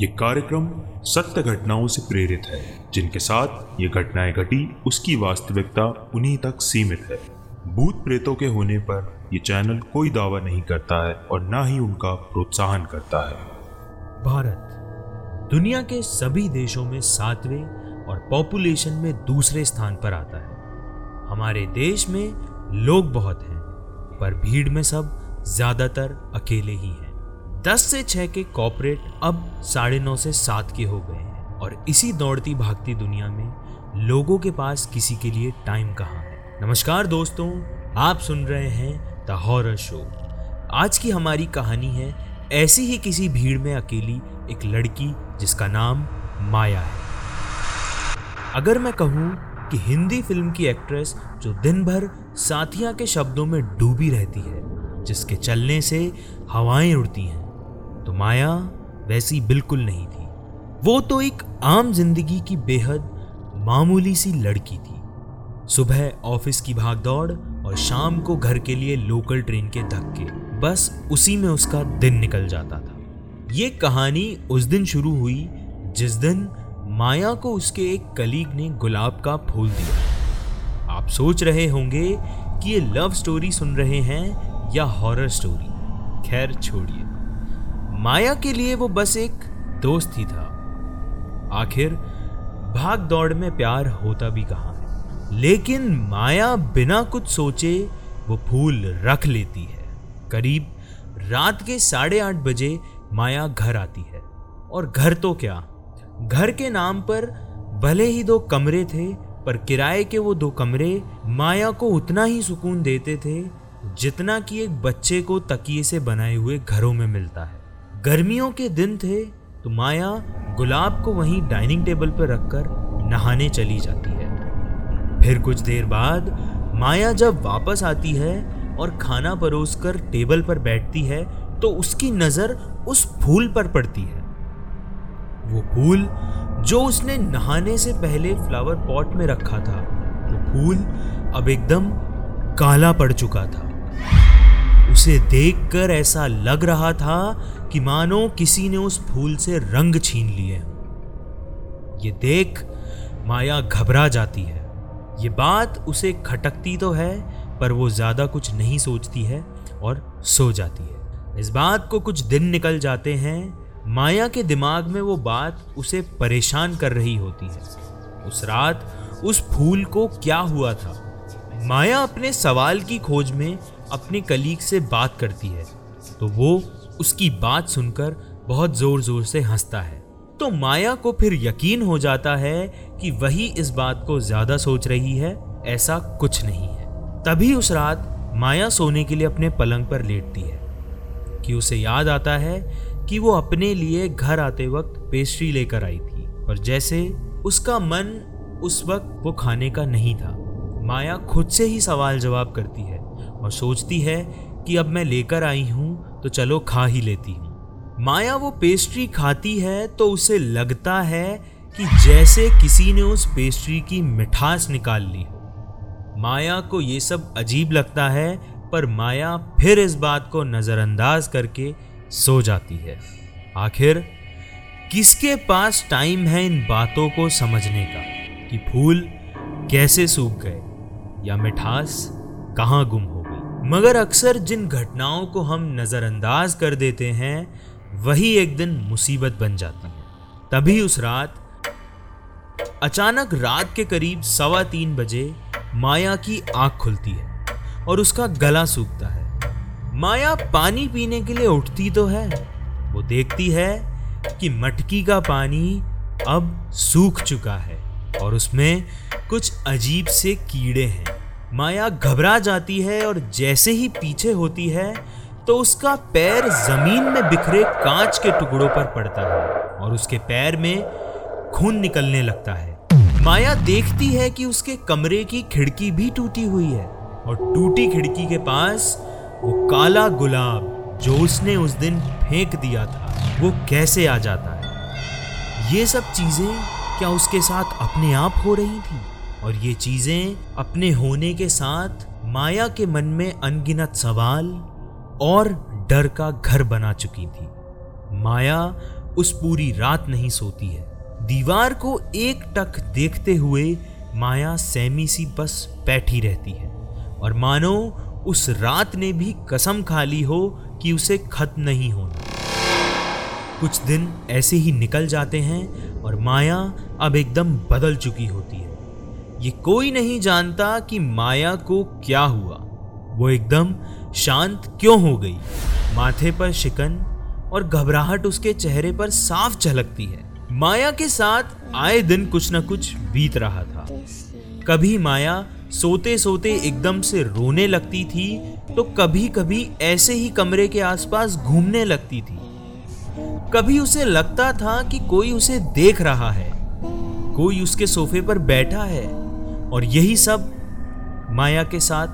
ये कार्यक्रम सत्य घटनाओं से प्रेरित है, जिनके साथ ये घटनाएँ घटी, उसकी वास्तविकता उन्हीं तक सीमित है। भूत प्रेतों के होने पर ये चैनल कोई दावा नहीं करता है और ना ही उनका प्रोत्साहन करता है। भारत, दुनिया के सभी देशों में सातवें और पॉपुलेशन में दूसरे स्थान पर आता है। हमारे देश में लोग बहुत हैं, पर भीड़ में सब ज़्यादातर अकेले ही हैं। दस से छह के कॉपरेट अब साढ़े नौ से सात के हो गए हैं। और इसी दौड़ती भागती दुनिया में लोगों के पास किसी के लिए टाइम कहाँ है? नमस्कार दोस्तों, आप सुन रहे हैं द हॉरर शो आज की हमारी कहानी है, ऐसी ही किसी भीड़ में अकेली एक लड़की जिसका नाम माया है। अगर मैं कहूँ कि हिंदी फ़िल्म की एक्ट्रेस जो दिन भर साथिया के शब्दों में डूबी रहती है, जिसके चलने से हवाएँ उड़ती हैं तो माया वैसी बिल्कुल नहीं थी। वो तो एक आम ज़िंदगी की बेहद मामूली सी लड़की थी। सुबह ऑफ़िस की भागदौड़ और शाम को घर के लिए लोकल ट्रेन के धक्के, बस उसी में उसका दिन निकल जाता था। ये कहानी उस दिन शुरू हुई जिस दिन माया को उसके एक कलीग ने गुलाब का फूल दिया। आप सोच रहे होंगे कि ये लव स्टोरी सुन रहे हैं या हॉरर स्टोरी? खैर, छोड़िए। माया के लिए वो बस एक दोस्त ही था। आखिर भाग दौड़ में प्यार होता भी कहाँ है? लेकिन माया बिना कुछ सोचे वो फूल रख लेती है। करीब रात के साढ़े आठ बजे माया घर आती है। और घर तो क्या? घर के नाम पर भले ही दो कमरे थे, पर किराए के वो दो कमरे माया को उतना ही सुकून देते थे जितना कि एक बच्चे को तकिए से बनाए हुए घरों में मिलता है। गर्मियों के दिन थे तो माया गुलाब को वहीं डाइनिंग टेबल पर रखकर नहाने चली जाती है। फिर कुछ देर बाद माया जब वापस आती है और खाना परोसकर टेबल पर बैठती है तो उसकी नज़र उस फूल पर पड़ती है। वो फूल जो उसने नहाने से पहले फ्लावर पॉट में रखा था, वो फूल अब एकदम काला पड़ चुका था। उसे देखकर ऐसा लग रहा था कि मानो किसी ने उस फूल से रंग छीन लिए। ये देख माया घबरा जाती है। ये बात उसे खटकती तो है, पर वो ज़्यादा कुछ नहीं सोचती है और सो जाती है। इस बात को कुछ दिन निकल जाते हैं, माया के दिमाग में वो बात उसे परेशान कर रही होती है। उस रात उस फूल को क्या हुआ था? माया अपने सवाल की खोज में अपने कलीग से बात करती है तो वो उसकी बात सुनकर बहुत ज़ोर ज़ोर से हंसता है। तो माया को फिर यकीन हो जाता है कि वही इस बात को ज़्यादा सोच रही है, ऐसा कुछ नहीं है। तभी उस रात माया सोने के लिए अपने पलंग पर लेटती है, कि उसे याद आता है कि वो अपने लिए घर आते वक्त पेस्ट्री लेकर आई थी, और जैसे उसका मन उस वक्त वो खाने का नहीं था। माया खुद से ही सवाल जवाब करती है और सोचती है कि अब मैं लेकर आई हूँ तो चलो खा ही लेती हूँ। माया वो पेस्ट्री खाती है तो उसे लगता है कि जैसे किसी ने उस पेस्ट्री की मिठास निकाल ली माया को ये सब अजीब लगता है, पर माया फिर इस बात को नज़रअंदाज करके सो जाती है। आखिर किसके पास टाइम है इन बातों को समझने का? कि फूल कैसे सूख गए? या मिठास कहाँ गुम हो मगर अक्सर जिन घटनाओं को हम नज़रअंदाज कर देते हैं, वही एक दिन मुसीबत बन जाती है। तभी उस रात, अचानक रात के करीब सवा तीन बजे माया की आँख खुलती है और उसका गला सूखता है। माया पानी पीने के लिए उठती तो है। वो देखती है कि मटकी का पानी अब सूख चुका है और उसमें कुछ अजीब से कीड़े हैं। माया घबरा जाती है और जैसे ही पीछे होती है तो उसका पैर ज़मीन में बिखरे कांच के टुकड़ों पर पड़ता है और उसके पैर में खून निकलने लगता है। माया देखती है कि उसके कमरे की खिड़की भी टूटी हुई है और टूटी खिड़की के पास वो काला गुलाब जो उसने उस दिन फेंक दिया था, वो कैसे आ जाता है? ये सब चीज़ें क्या उसके साथ अपने आप हो रही थी? और ये चीज़ें अपने होने के साथ माया के मन में अनगिनत सवाल और डर का घर बना चुकी थी। माया उस पूरी रात नहीं सोती है। दीवार को एक टक देखते हुए माया सैमी सी बस बैठी रहती है। और मानो उस रात ने भी कसम खा ली हो कि उसे खत्म नहीं होना। कुछ दिन ऐसे ही निकल जाते हैं और माया अब एकदम बदल चुकी होती है। ये कोई नहीं जानता कि माया को क्या हुआ। वो एकदम शांत क्यों हो गई? माथे पर शिकन और घबराहट उसके चेहरे पर साफ़ झलकती है। माया के साथ आए दिन कुछ ना कुछ बीत रहा था। कभी माया सोते सोते एकदम से रोने लगती थी तो कभी कभी ऐसे ही कमरे के आसपास घूमने लगती थी। कभी उसे लगता था कि कोई उसे देख रहा है, कोई उसके सोफे पर बैठा है और यही सब माया के साथ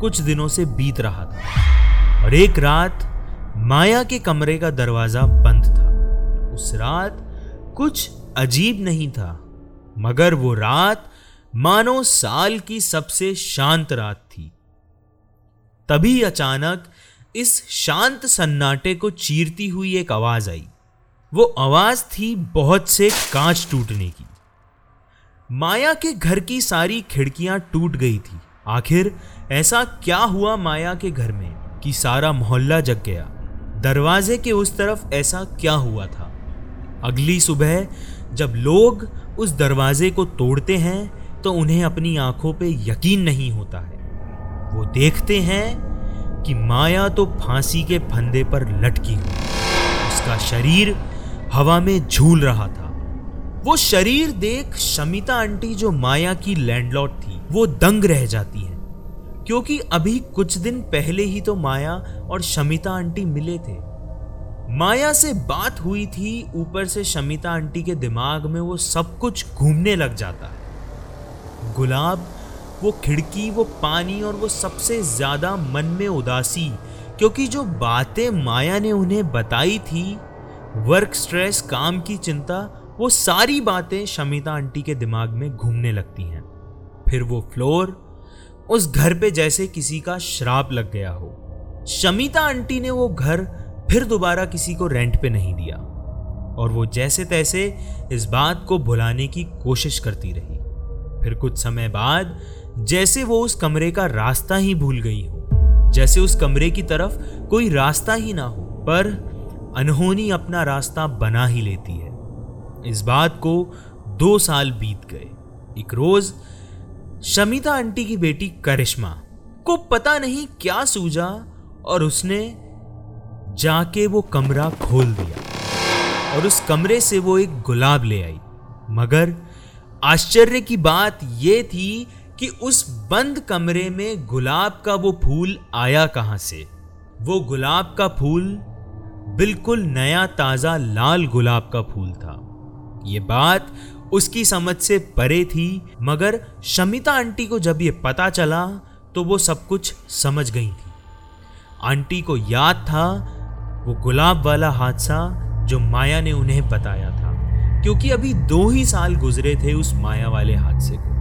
कुछ दिनों से बीत रहा था। और एक रात माया के कमरे का दरवाज़ा बंद था। उस रात कुछ अजीब नहीं था, मगर वो रात मानो साल की सबसे शांत रात थी। तभी अचानक इस शांत सन्नाटे को चीरती हुई एक आवाज़ आई। वो आवाज़ थी बहुत से कांच टूटने की। माया के घर की सारी खिड़कियाँ टूट गई थी। आखिर ऐसा क्या हुआ माया के घर में कि सारा मोहल्ला जग गया? दरवाजे के उस तरफ़ ऐसा क्या हुआ था? अगली सुबह जब लोग उस दरवाजे को तोड़ते हैं तो उन्हें अपनी आँखों पे यकीन नहीं होता है। वो देखते हैं कि माया तो फांसी के फंदे पर लटकी हुई। उसका शरीर हवा में झूल रहा था। वो शरीर देख शमिता आंटी जो माया की लैंडलॉर्ड थी, वो दंग रह जाती है। क्योंकि अभी कुछ दिन पहले ही तो माया और शमिता आंटी मिले थे। माया से बात हुई थी, ऊपर से शमिता आंटी के दिमाग में वो सब कुछ घूमने लग जाता है। गुलाब, वो खिड़की, वो पानी और वो सबसे ज़्यादा मन में उदासी, क्योंकि जो बातें माया ने उन्हें बताई थी वर्क स्ट्रेस काम की चिंता वो सारी बातें शमिता आंटी के दिमाग में घूमने लगती हैं। फिर वो फ्लोर उस घर पे जैसे किसी का श्राप लग गया हो। शमिता आंटी ने वो घर फिर दोबारा किसी को रेंट पे नहीं दिया। और वो जैसे तैसे इस बात को भुलाने की कोशिश करती रही। फिर कुछ समय बाद जैसे वो उस कमरे का रास्ता ही भूल गई हो। जैसे उस कमरे की तरफ़ कोई रास्ता ही ना हो, पर अनहोनी अपना रास्ता बना ही लेती है। इस बात को दो साल बीत गए। एक रोज शमिता आंटी की बेटी करिश्मा को पता नहीं क्या सूझा और उसने जाके वो कमरा खोल दिया और उस कमरे से वो एक गुलाब ले आई। मगर आश्चर्य की बात यह थी कि उस बंद कमरे में गुलाब का वो फूल आया कहाँ से? वो गुलाब का फूल बिल्कुल नया ताज़ा लाल गुलाब का फूल था। ये बात उसकी समझ से परे थी, मगर शमिता आंटी को जब ये पता चला तो वो सब कुछ समझ गई थी। आंटी को याद था वो गुलाब वाला हादसा जो माया ने उन्हें बताया था, क्योंकि अभी दो ही साल गुजरे थे उस माया वाले हादसे को।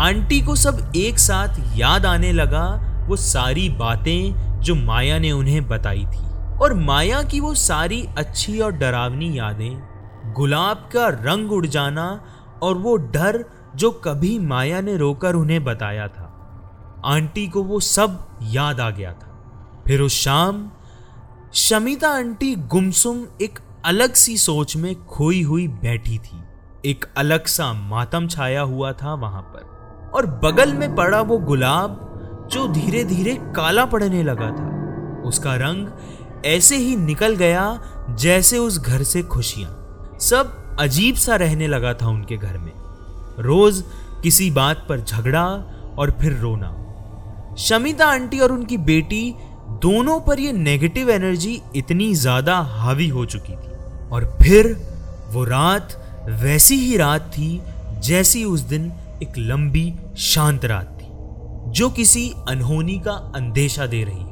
आंटी को सब एक साथ याद आने लगा वो सारी बातें जो माया ने उन्हें बताई थी, और माया की वो सारी अच्छी और डरावनी यादें गुलाब का रंग उड़ जाना और वो डर जो कभी माया ने रोकर उन्हें बताया था। आंटी को वो सब याद आ गया था। फिर उस शाम, शमिता आंटी गुमसुम एक अलग सी सोच में खोई हुई बैठी थी। एक अलग सा मातम छाया हुआ था वहाँ पर और बगल में पड़ा वो गुलाब जो धीरे धीरे काला पड़ने लगा था। उसका रंग ऐसे ही निकल गया जैसे उस घर से खुशियाँ। सब अजीब सा रहने लगा था उनके घर में। रोज किसी बात पर झगड़ा और फिर रोना। शमिता आंटी और उनकी बेटी दोनों पर यह नेगेटिव एनर्जी इतनी ज़्यादा हावी हो चुकी थी। और फिर वो रात वैसी ही रात थी जैसी उस दिन एक लंबी शांत रात थी, जो किसी अनहोनी का अंदेशा दे रही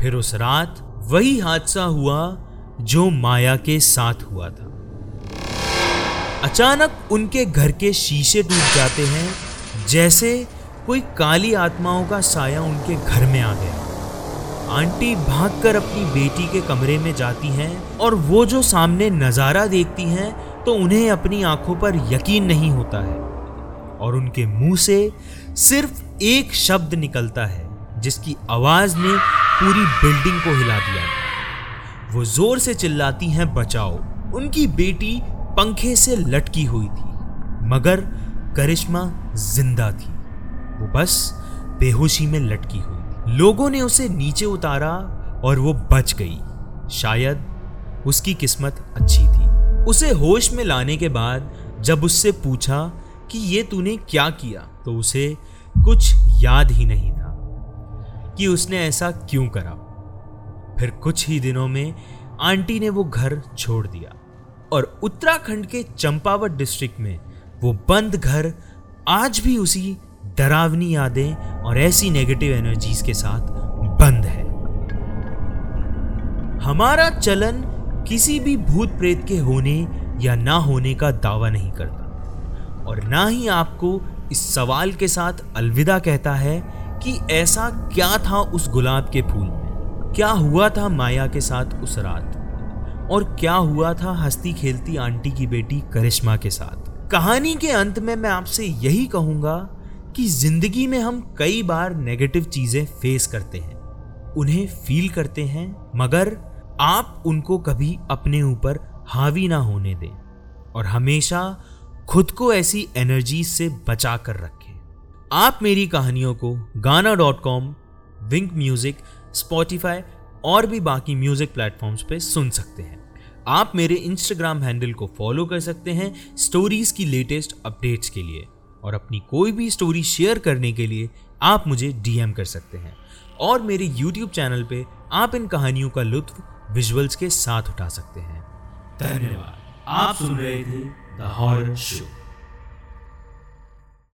फिर उस रात वही हादसा हुआ जो माया के साथ हुआ था। अचानक उनके घर के शीशे टूट जाते हैं, जैसे कोई काली आत्माओं का साया उनके घर में आ गया। आंटी भागकर अपनी बेटी के कमरे में जाती हैं और वो जो सामने नज़ारा देखती हैं तो उन्हें अपनी आँखों पर यकीन नहीं होता है। और उनके मुँह से सिर्फ़ एक शब्द निकलता है, जिसकी आवाज़ ने पूरी बिल्डिंग को हिला दिया। वो ज़ोर से चिल्लाती हैं, बचाओ। उनकी बेटी पंखे से लटकी हुई थी, मगर करिश्मा ज़िंदा थी। वो बस बेहोशी में लटकी हुई लोगों ने उसे नीचे उतारा और वो बच गई। शायद उसकी किस्मत अच्छी थी। उसे होश में लाने के बाद जब उससे पूछा कि ये तूने क्या किया तो उसे कुछ याद ही नहीं था कि उसने ऐसा क्यों करा। फिर कुछ ही दिनों में आंटी ने वो घर छोड़ दिया। और उत्तराखंड के चंपावत डिस्ट्रिक्ट में वो बंद घर आज भी उसी डरावनी यादें और ऐसी नेगेटिव एनर्जीज के साथ बंद है। हमारा चलन किसी भी भूत प्रेत के होने या ना होने का दावा नहीं करता। और ना ही आपको इस सवाल के साथ अलविदा कहता है कि ऐसा क्या था उस गुलाब के फूल में? क्या हुआ था माया के साथ उस रात? और क्या हुआ था हंसती खेलती आंटी की बेटी करिश्मा के साथ? कहानी के अंत में मैं आपसे यही कहूँगा कि ज़िंदगी में हम कई बार नेगेटिव चीज़ें फेस करते हैं। उन्हें फील करते हैं, मगर आप उनको कभी अपने ऊपर हावी ना होने दें और हमेशा खुद को ऐसी एनर्जी से बचा कर रखें। आप मेरी कहानियों को Gaana dot com Wynk music Spotify और भी बाकी म्यूज़िक प्लेटफॉर्म्स पे सुन सकते हैं। आप मेरे इंस्टाग्राम हैंडल को फॉलो कर सकते हैं स्टोरीज की लेटेस्ट अपडेट्स के लिए। और अपनी कोई भी स्टोरी शेयर करने के लिए आप मुझे डीएम कर सकते हैं। और मेरे यूट्यूब चैनल पे आप इन कहानियों का लुत्फ विजुअल्स के साथ उठा सकते हैं। धन्यवाद। आप सुन रहे थे द हॉरर शो